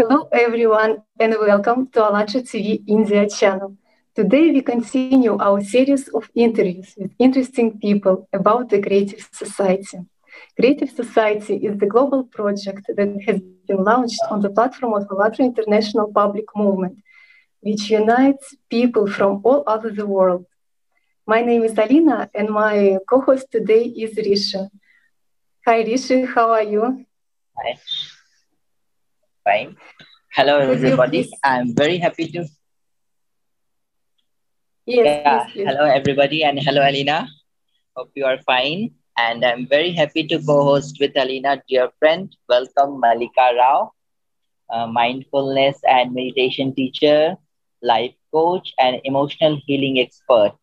Hello everyone and welcome to ALLATRA TV India channel. Today we continue our series of interviews with interesting people about the Creative Society. Creative Society is the global project that has been launched on the platform of ALLATRA International Public Movement, which unites people from all over the world. My name is Alina and my co-host today is Rishi. Hi Rishi, how are you? Hi. Fine. Hello, everybody. I'm very happy to. Yes, Yeah. please, please. Hello, everybody, and hello, Alina. Hope you are fine. And I'm very happy to co-host with Alina, dear friend. Welcome, Malika Rao, a mindfulness and meditation teacher, life coach, and emotional healing expert.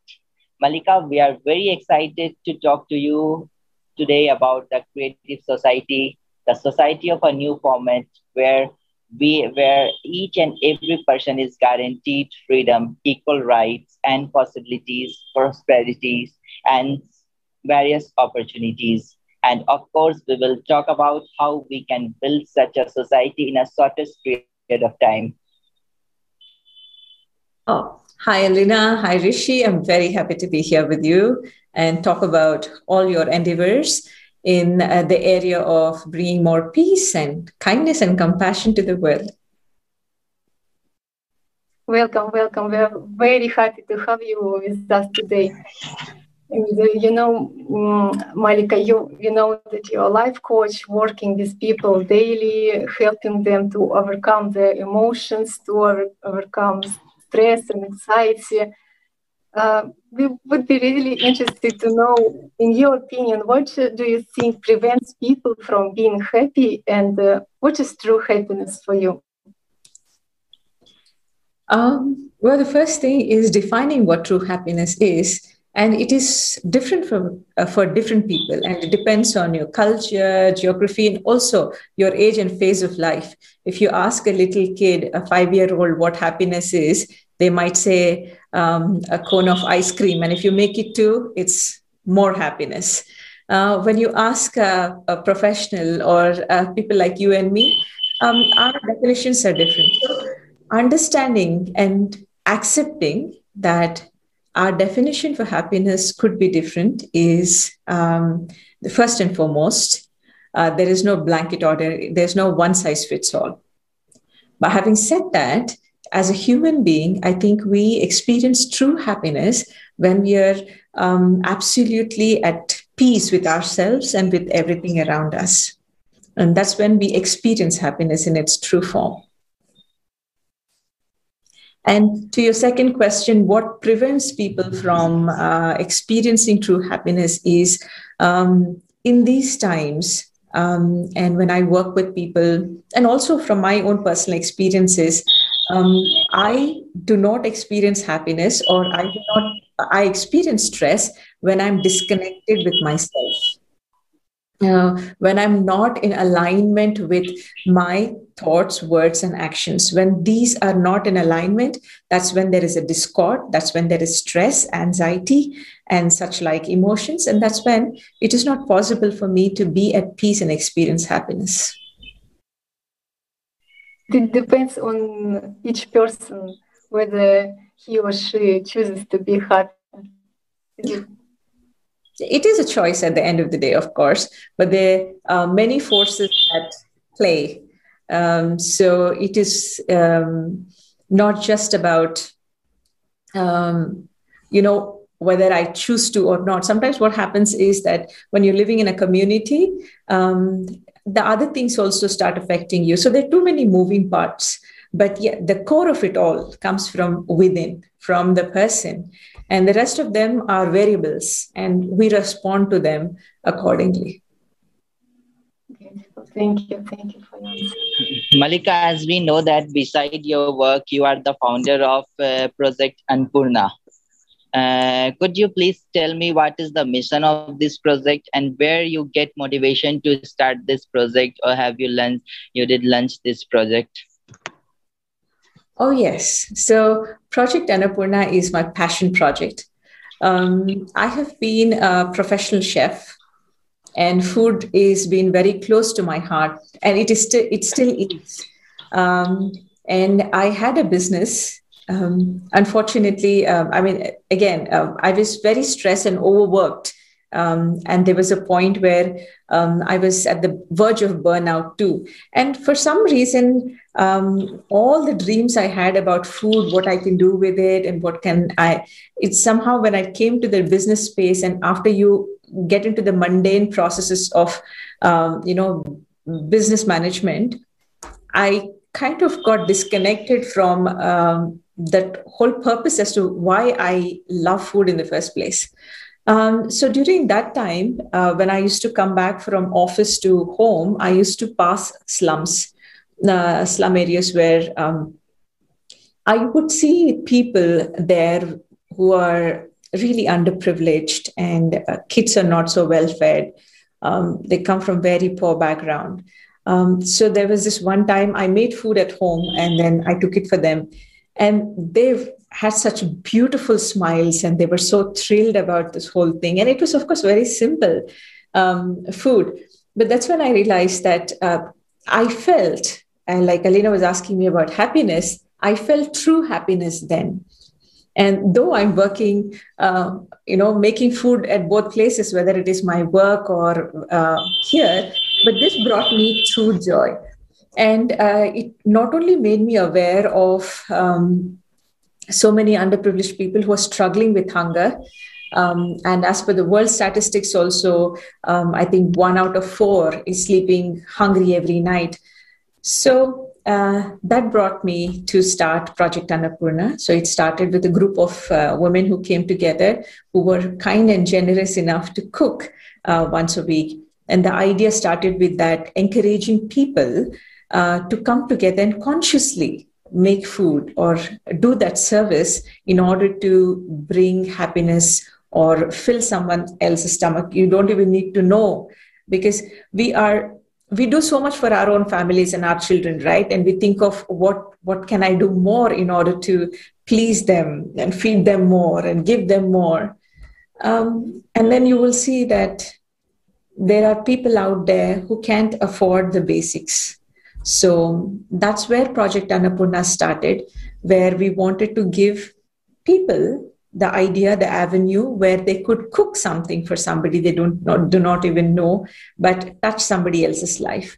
Malika, we are very excited to talk to you today about the Creative Society, the society of a new format where we where each and every person is guaranteed freedom, equal rights and possibilities, prosperities, and various opportunities. And of course, we will talk about how we can build such a society in a shortest period of time. Oh, hi, Alina. Hi, Rishi. I'm very happy to be here with you and talk about all your endeavors in uh, the area of bringing more peace and kindness and compassion to the world. Welcome, welcome. We are very happy to have you with us today. And, uh, you know, mm, Malika, you you know that you're a life coach working with people daily, helping them to overcome their emotions, to over- overcome stress and anxiety. Uh, we would be really interested to know, in your opinion, what do you think prevents people from being happy, and uh, what is true happiness for you? Um, well, the first thing is defining what true happiness is. And it is different from, uh, for different people, and it depends on your culture, geography, and also your age and phase of life. If you ask a little kid, a five year old, what happiness is, they might say um, a cone of ice cream. And if you make it two, it's more happiness. Uh, when you ask a, a professional or uh, people like you and me, um, our definitions are different. Understanding and accepting that our definition for happiness could be different is um, the first and foremost. Uh, there is no blanket order, there's no one size fits all. But having said that, as a human being, I think we experience true happiness when we are um, absolutely at peace with ourselves and with everything around us. And that's when we experience happiness in its true form. And to your second question, what prevents people from uh, experiencing true happiness is um, in these times, um, and when I work with people, and also from my own personal experiences, um, I do not experience happiness or I do not, I experience stress when I'm disconnected with myself. Uh, when I'm not in alignment with my thoughts, words, and actions. When these are not in alignment, that's when there is a discord, that's when there is stress, anxiety, and such like emotions. And that's when it is not possible for me to be at peace and experience happiness. It depends on each person whether he or she chooses to be happy. It- is a choice at the end of the day, of course, but there are many forces at play. Um, so it is um, not just about, um, you know, whether I choose to or not. Sometimes what happens is that when you're living in a community, um, the other things also start affecting you. So there are too many moving parts. But yet, the core of it all comes from within, from the person. And the rest of them are variables, and we respond to them accordingly. Beautiful. Thank you. Thank you for your answer. Malika, as we know that beside your work, you are the founder of uh, Project Annapurna. Uh, could you please tell me what is the mission of this project and where you get motivation to start this project or have you launched you did launch this project Oh, yes. So, Project Annapurna is my passion project. Um, I have been a professional chef, and food is been very close to my heart, and it is still it still is. Um, and I had a business. Um, unfortunately, um, I mean, again, uh, I was very stressed and overworked. Um, and there was a point where um, I was at the verge of burnout too. And for some reason, um, all the dreams I had about food, what I can do with it, and what can I, it's somehow when I came to the business space, and after you get into the mundane processes of, um, you know, business management, I kind of got disconnected from um, that whole purpose as to why I love food in the first place. Um, so during that time, uh, when I used to come back from office to home, I used to pass slums, uh, slum areas where um, I would see people there who are really underprivileged and uh, kids are not so well fed. Um, they come from very poor background. Um, so there was this one time I made food at home and then I took it for them. And they've had such beautiful smiles and they were so thrilled about this whole thing. And it was, of course, very simple um, food. But that's when I realized that uh, I felt, and like Alina was asking me about happiness, I felt true happiness then. And though I'm working, uh, you know, making food at both places, whether it is my work or uh, here, but this brought me true joy. And uh, it not only made me aware of um, so many underprivileged people who are struggling with hunger. Um, and as per the world statistics, also, um, I think one out of four is sleeping hungry every night. So uh, that brought me to start Project Annapurna. So it started with a group of uh, women who came together who were kind and generous enough to cook uh, once a week. And the idea started with that encouraging people uh, to come together and consciously make food or do that service in order to bring happiness or fill someone else's stomach. You don't even need to know because we are we do so much for our own families and our children right and we think of what what can i do more in order to please them and feed them more and give them more um, and then you will see that there are people out there who can't afford the basics. So that's where Project Annapurna started, where we wanted to give people the idea, the avenue where they could cook something for somebody they don't not, do not even know, but touch somebody else's life.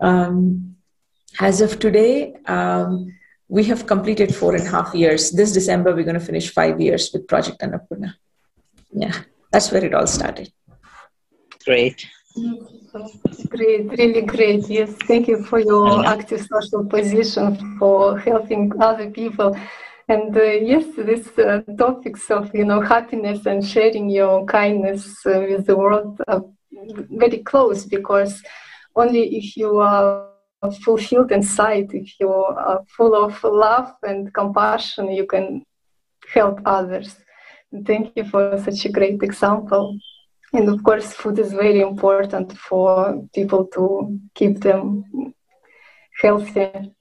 Um, as of today, um, we have completed four and a half years. This December, we're going to finish five years with Project Annapurna. Yeah, that's where it all started great. Great, really great. Yes, thank you for your active social position for helping other people. And uh, yes, these uh, topics of you know happiness and sharing your kindness uh, with the world are very close because only if you are fulfilled inside, if you are full of love and compassion, you can help others. Thank you for such a great example and of course food is very important for people to keep them healthy.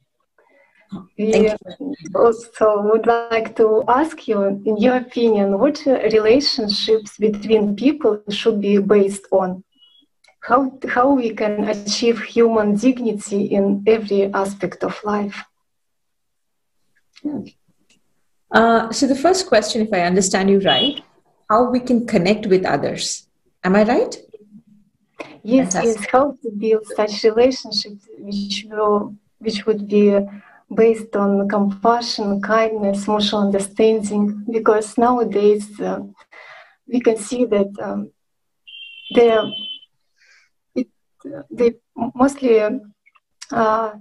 We also would like to ask you in your opinion what relationships between people should be based on? How, how we can achieve human dignity in every aspect of life? Uh, so the first question if i understand you right how we can connect with others Am I right? Yes, Fantastic. yes. How to build such relationships which will, which would be based on compassion, kindness, mutual understanding. Because nowadays uh, we can see that um, they it, they mostly uh,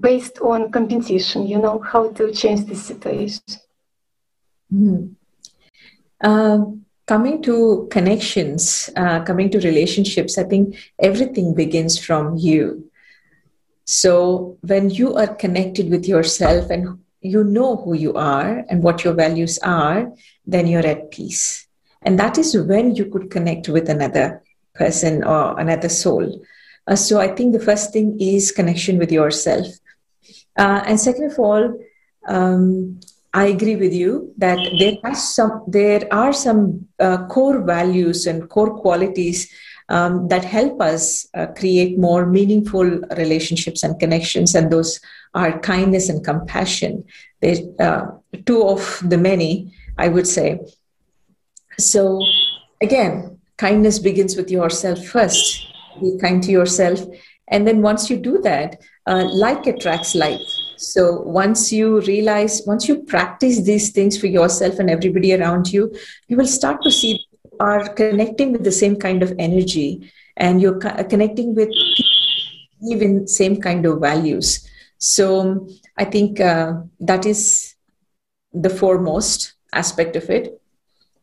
based on competition. You know how to change the situation. Mm. Um, coming to connections, uh, coming to relationships, I think everything begins from you. So when you are connected with yourself and you know who you are and what your values are, then you're at peace. And that is when you could connect with another person or another soul. Uh, so I think the first thing is connection with yourself. Uh, and second of all, um, I agree with you that there are some there are some uh, core values and core qualities um, that help us uh, create more meaningful relationships and connections. And those are kindness and compassion. They're uh, two of the many, I would say. So, again, kindness begins with yourself first. Be kind to yourself. And then once you do that, uh, like attracts like. So once you realize, once you practice these things for yourself and everybody around you, you will start to see are connecting with the same kind of energy and you're co- connecting with even same kind of values. So I think uh, that is the foremost aspect of it.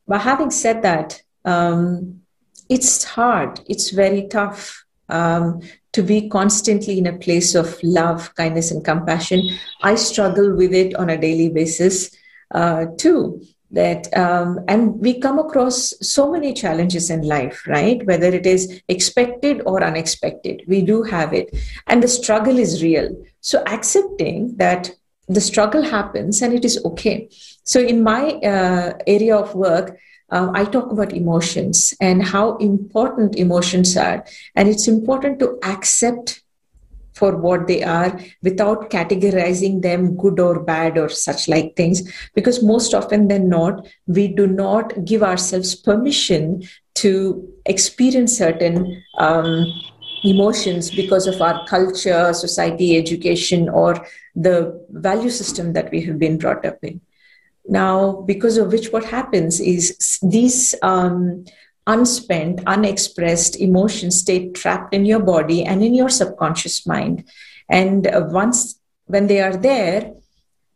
But having said that, um, it's hard. It's very tough um, to be constantly in a place of love, kindness, and compassion. I struggle with it on a daily basis uh, too. That um, and we come across so many challenges in life, right? Whether it is expected or unexpected, we do have it, and the struggle is real. So accepting that the struggle happens and it is okay. So in my uh, area of work, uh, I talk about emotions and how important emotions are. And it's important to accept for what they are without categorizing them good or bad or such like things. Because most often than not, we do not give ourselves permission to experience certain um, emotions because of our culture, society, education, or the value system that we have been brought up in. Now, because of which, what happens is these um, unspent, unexpressed emotions stay trapped in your body and in your subconscious mind. And uh, once, when they are there,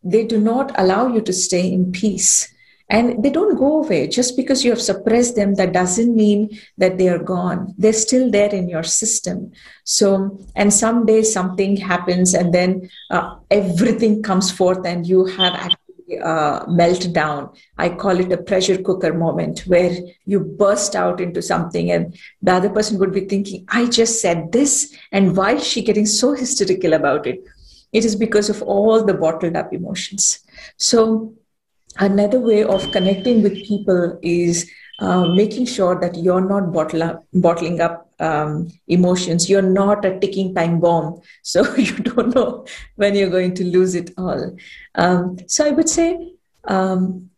they do not allow you to stay in peace. And they don't go away. Just because you have suppressed them, that doesn't mean that they are gone. They're still there in your system. So, and someday something happens, and then uh, everything comes forth, and you have uh, meltdown. I call it a pressure cooker moment where you burst out into something, and the other person would be thinking, I just said this, and why is she getting so hysterical about it? It is because of all the bottled up emotions. So, another way of connecting with people is uh, making sure that you're not bottle up, bottling up um, emotions. You're not a ticking time bomb, so you don't know when you're going to lose it all. Um, so I would say um,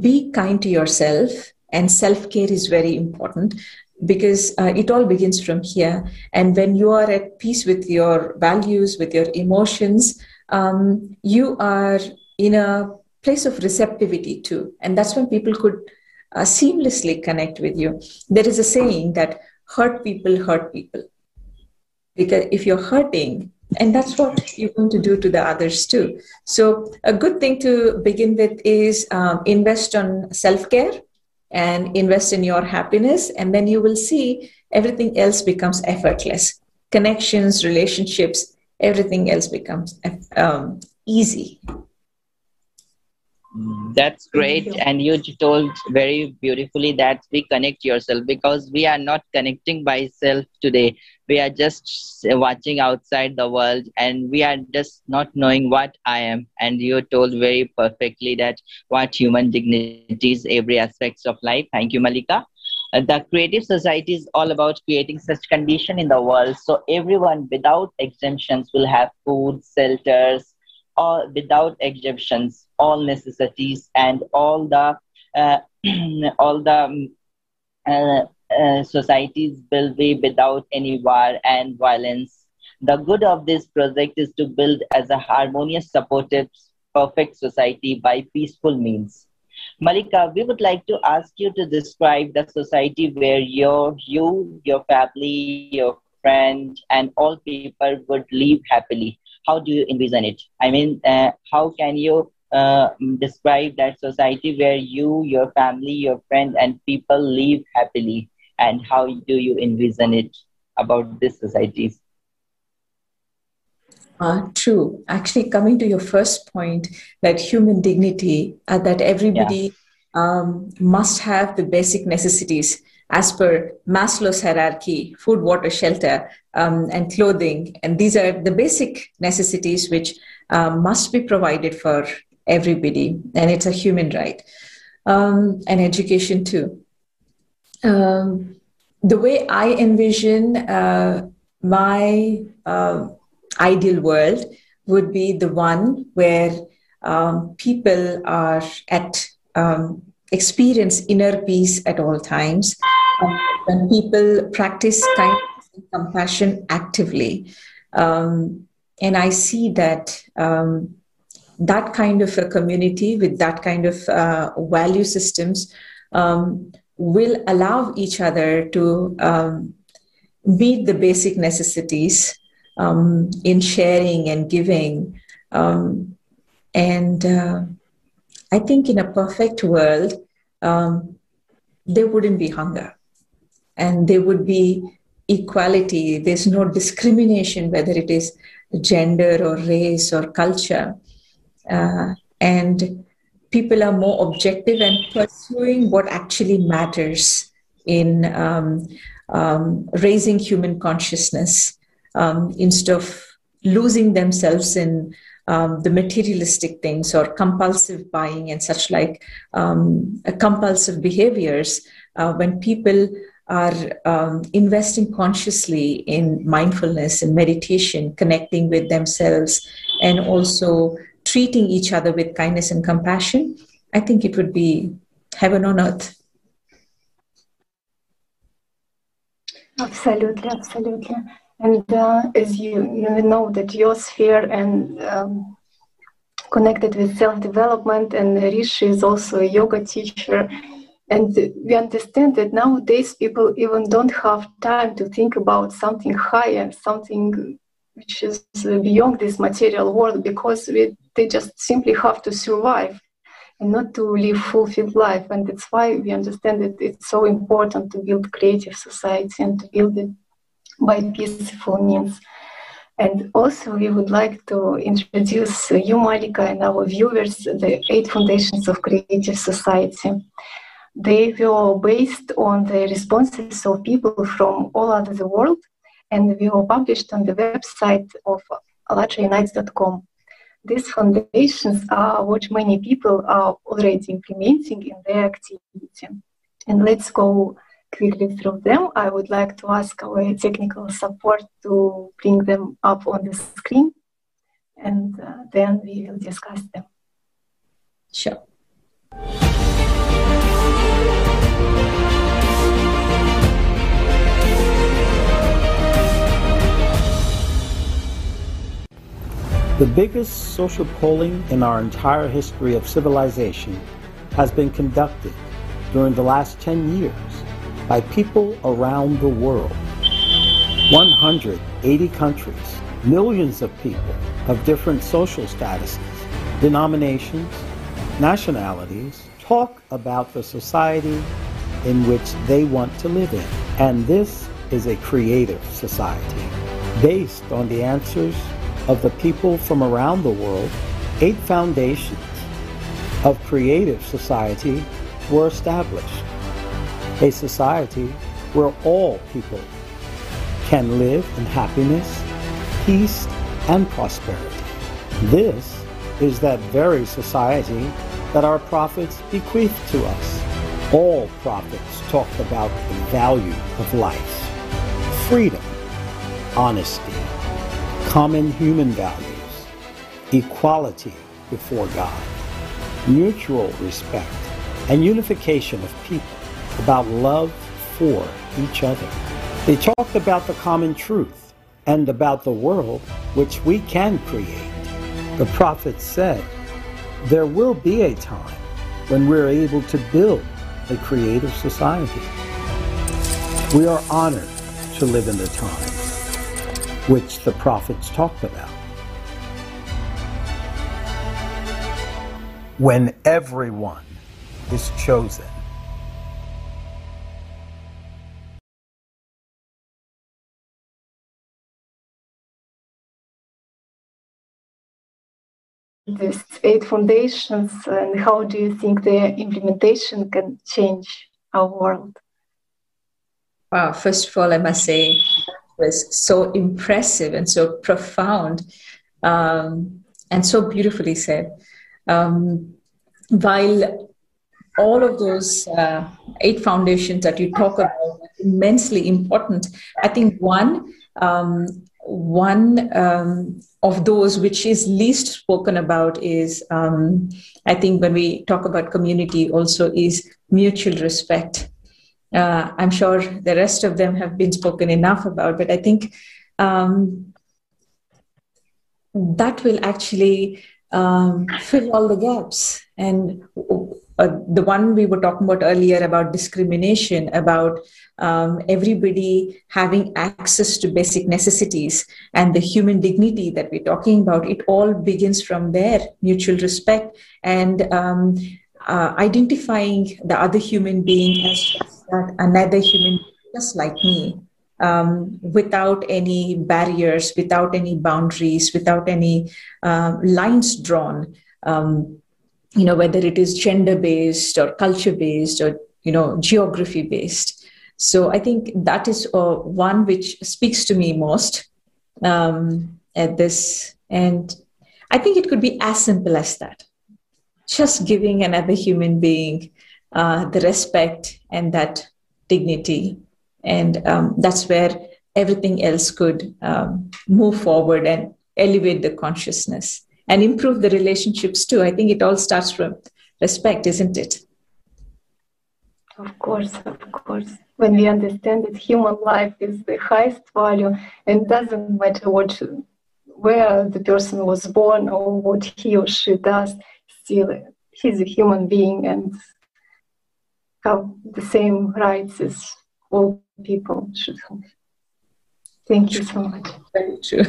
be kind to yourself, and self care is very important because uh, it all begins from here. And when you are at peace with your values, with your emotions, um, you are in a place of receptivity too. And that's when people could uh, seamlessly connect with you. There is a saying that hurt people hurt people. Because if you're hurting, and that's what you're going to do to the others too. So, a good thing to begin with is um, invest on self care and invest in your happiness, and then you will see everything else becomes effortless. Connections, relationships, everything else becomes um, easy. That's great. And you told very beautifully that we connect yourself because we are not connecting by self today. We are just watching outside the world and we are just not knowing what I am. And you told very perfectly that what human dignity is every aspects of life. Thank you, Malika. Uh, the creative society is all about creating such condition in the world so everyone without exemptions will have food shelters or without exemptions all necessities and all the uh, all the um, uh, uh, societies will be without any war and violence. The good of this project is to build as a harmonious supportive perfect society by peaceful means. Malika we would like to ask you to describe the society where your you your family your friend and all people would live happily. How do you envision it? I mean uh, how can you uh, describe that society where you your family your friends and people live happily and how do you envision it about this societies uh, true actually coming to your first point that human dignity uh, that everybody yeah. um, must have the basic necessities as per Maslow's hierarchy food, water, shelter, um, and clothing. And these are the basic necessities which um, must be provided for everybody. And it's a human right. Um, and education too. Um, the way I envision uh, my uh, ideal world would be the one where um, people are at um, experience inner peace at all times um, when people practice kindness and compassion actively um, and i see that um, that kind of a community with that kind of uh, value systems um, will allow each other to um, meet the basic necessities um, in sharing and giving. Um, and uh, I think in a perfect world, um, there wouldn't be hunger and there would be equality. There's no discrimination, whether it is gender or race or culture. Uh, and people are more objective and pursuing what actually matters in um, um, raising human consciousness um, instead of losing themselves in um, the materialistic things or compulsive buying and such like um, compulsive behaviors uh, when people are um, investing consciously in mindfulness and meditation connecting with themselves and also treating each other with kindness and compassion, I think it would be heaven on earth. Absolutely, absolutely. And uh, as you, you know that your sphere and um, connected with self-development and Rishi is also a yoga teacher. And we understand that nowadays people even don't have time to think about something higher, something which is beyond this material world because we, they just simply have to survive and not to live fulfilled life. And that's why we understand that it's so important to build creative society and to build it by peaceful means. And also we would like to introduce you malika and our viewers the eight foundations of creative society. They were based on the responses of people from all over the world and we were published on the website of allatraunites.com. These foundations are what many people are already implementing in their activity. And let's go quickly through them. I would like to ask our technical support to bring them up on the screen and uh, then we will discuss them. Sure. The biggest social polling in our entire history of civilization has been conducted during the last 10 years by people around the world. 180 countries, millions of people of different social statuses, denominations, nationalities talk about the society in which they want to live in. And this is a creative society based on the answers of the people from around the world, eight foundations of creative society were established. A society where all people can live in happiness, peace, and prosperity. This is that very society that our prophets bequeathed to us. All prophets talked about the value of life, freedom, honesty, common human values, equality before God, mutual respect, and unification of people, about love for each other. They talked about the common truth and about the world which we can create. The prophet said, there will be a time when we're able to build a creative society. We are honored to live in the time which the prophets talked about. When everyone is chosen. These eight foundations, and how do you think their implementation can change our world? Wow, first of all, I must say was so impressive and so profound um, and so beautifully said. Um, while all of those uh, eight foundations that you talk about are immensely important. I think one um, one um, of those which is least spoken about is um, I think when we talk about community also is mutual respect. Uh, I'm sure the rest of them have been spoken enough about, but I think um, that will actually um, fill all the gaps. And uh, the one we were talking about earlier about discrimination, about um, everybody having access to basic necessities and the human dignity that we're talking about, it all begins from there mutual respect and um, uh, identifying the other human being as another human just like me um, without any barriers, without any boundaries, without any uh, lines drawn. Um, you know, whether it is gender based or culture based or you know geography based. So I think that is uh, one which speaks to me most um, at this, and I think it could be as simple as that. Just giving another human being uh, the respect and that dignity. And um, that's where everything else could um, move forward and elevate the consciousness and improve the relationships too. I think it all starts from respect isn't it? Of course of course. When we understand that human life is the highest value and doesn't matter what where the person was born or what he or she does still he's a human being and have the same rights as all people should have. Thank you so much. Very true.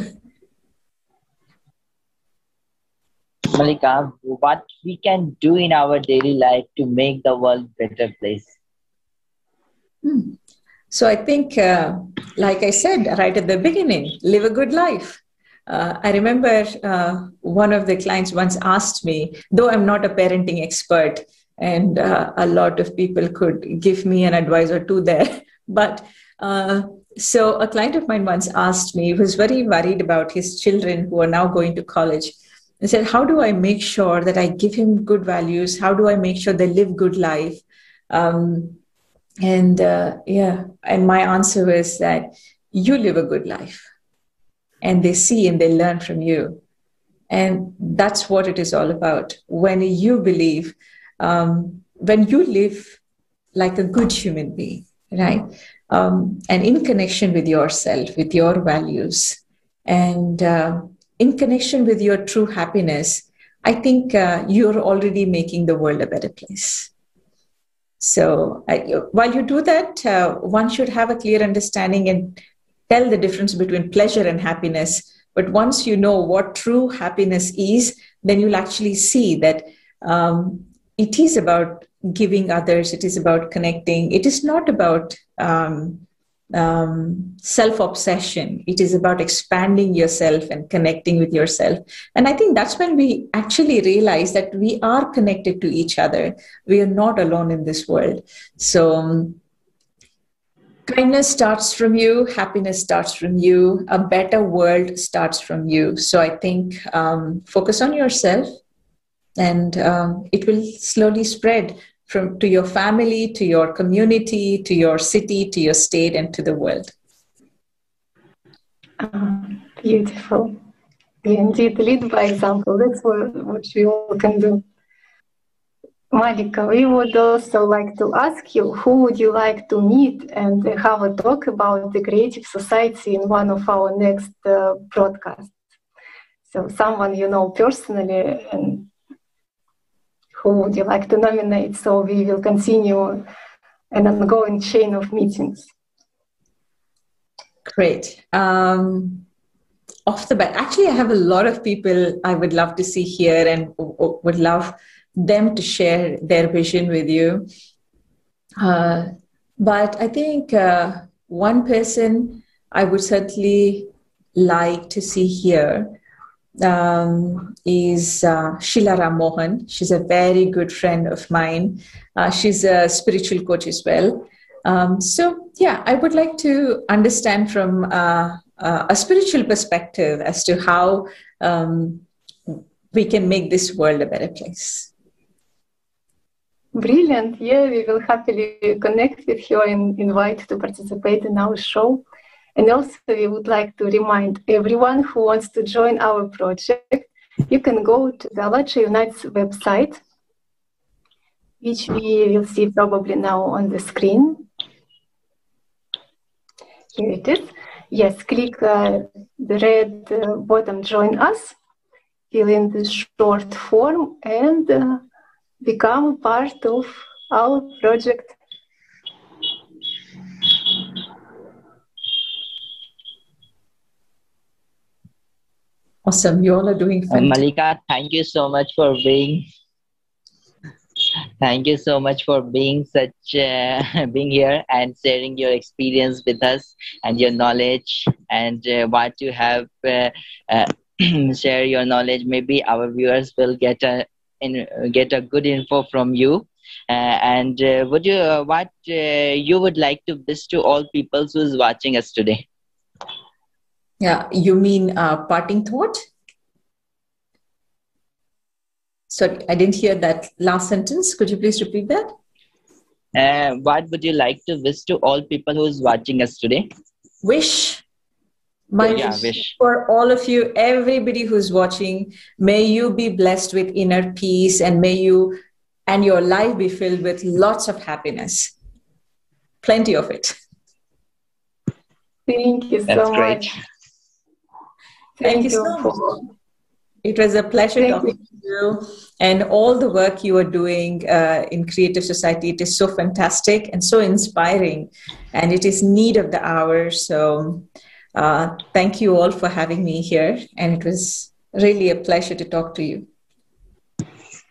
Malika, what we can do in our daily life to make the world better place? Hmm. So I think, uh, like I said right at the beginning, live a good life. Uh, I remember uh, one of the clients once asked me, though I'm not a parenting expert, and uh, a lot of people could give me an advice or two there, but uh, so a client of mine once asked me, was very worried about his children who are now going to college. He said, How do I make sure that I give him good values? How do I make sure they live good life? Um, and uh, yeah, and my answer was that you live a good life and they see and they learn from you. And that's what it is all about. When you believe, um, when you live like a good human being, right? Um, and in connection with yourself, with your values, and uh, in connection with your true happiness, I think uh, you're already making the world a better place. So uh, while you do that, uh, one should have a clear understanding and tell the difference between pleasure and happiness. But once you know what true happiness is, then you'll actually see that um, it is about giving others it is about connecting. It is not about um, um, self obsession it is about expanding yourself and connecting with yourself. And i think that's when we actually realize that we are connected to each other. We are not alone in this world. So um, kindness starts from you happiness starts from you a better world starts from you. So i think um, focus on yourself and um, it will slowly spread from to your family to your community to your city to your state and to the world. Uh, beautiful. Indeed lead by example. That's what, what we all can do. Malika, we would also like to ask you who would you like to meet and have a talk about the creative society in one of our next uh, broadcasts. So someone you know personally and who would you like to nominate? So we will continue an ongoing chain of meetings. Great. Um, off the bat, actually, I have a lot of people I would love to see here and would love them to share their vision with you. Uh, but I think uh, one person I would certainly like to see here um, is uh, Sheila Ram Mohan. She's a very good friend of mine. Uh, she's a spiritual coach as well. Um, so, yeah, I would like to understand from uh, uh a spiritual perspective as to how um, we can make this world a better place. Brilliant. Yeah, we will happily connect with you and invite to participate in our show. And also, we would like to remind everyone who wants to join our project, you can go to the ALLATRA Unites website, which we will see probably now on the screen. Here it is. Yes, click uh, the red uh, button, join us, fill in the short form, and uh, become part of our project. Awesome. You all are doing fantastic. Malika, thank you so much for being thank you so much for being such uh, being here and sharing your experience with us and your knowledge and uh, what you have uh, uh share your knowledge maybe our viewers will get a in, get a good info from you uh, and uh, would you what you would like to wish to all people who's watching us today yeah you mean parting thought Sorry, I didn't hear that last sentence. Could you please repeat that? Uh, what would you like to wish to all people who's watching us today? Wish. My yeah, wish, wish for all of you, everybody who's watching, may you be blessed with inner peace and may you and your life be filled with lots of happiness. Plenty of it. Thank you so much. That's great. Much. Thank, Thank you so much. It was a pleasure Thank talking you. to you and all the work you are doing uh, in Creative Society. It is so fantastic and so inspiring, and it is need of the hour. So, uh, thank you all for having me here, and it was really a pleasure to talk to you.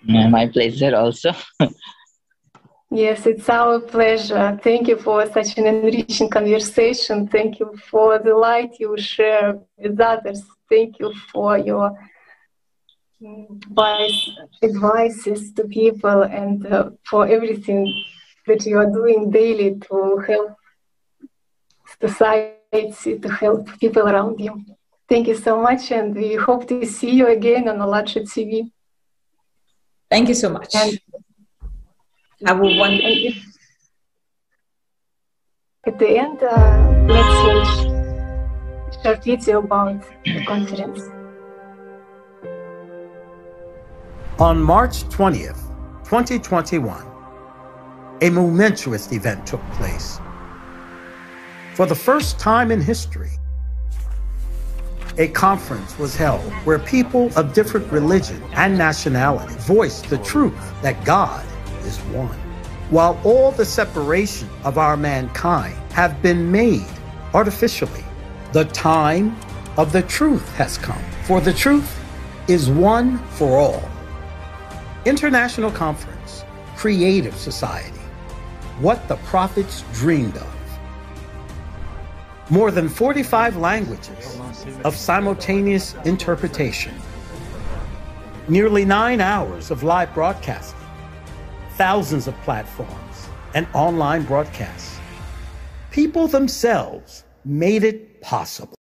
My pleasure, also. Yes, it's our pleasure. Thank you for such an enriching conversation. Thank you for the light you share with others. Thank you for your advice, advices to people and uh, for everything that you are doing daily to help society, to help people around you. Thank you so much, and we hope to see you again on ALLATRA TV. Thank you so much. And Have a wonderful. At the end, uh, let's watch a short video about the conference. On March 20th, 2021, a momentous event took place. For the first time in history, a conference was held where people of different religion and nationality voiced the truth that God is one. While all the separation of our mankind have been made artificially, the time of the truth has come. For the truth is one for all. International Conference, Creative Society, what the prophets dreamed of. More than 45 languages of simultaneous interpretation. Nearly nine hours of live broadcasting. Thousands of platforms and online broadcasts. People themselves made it possible.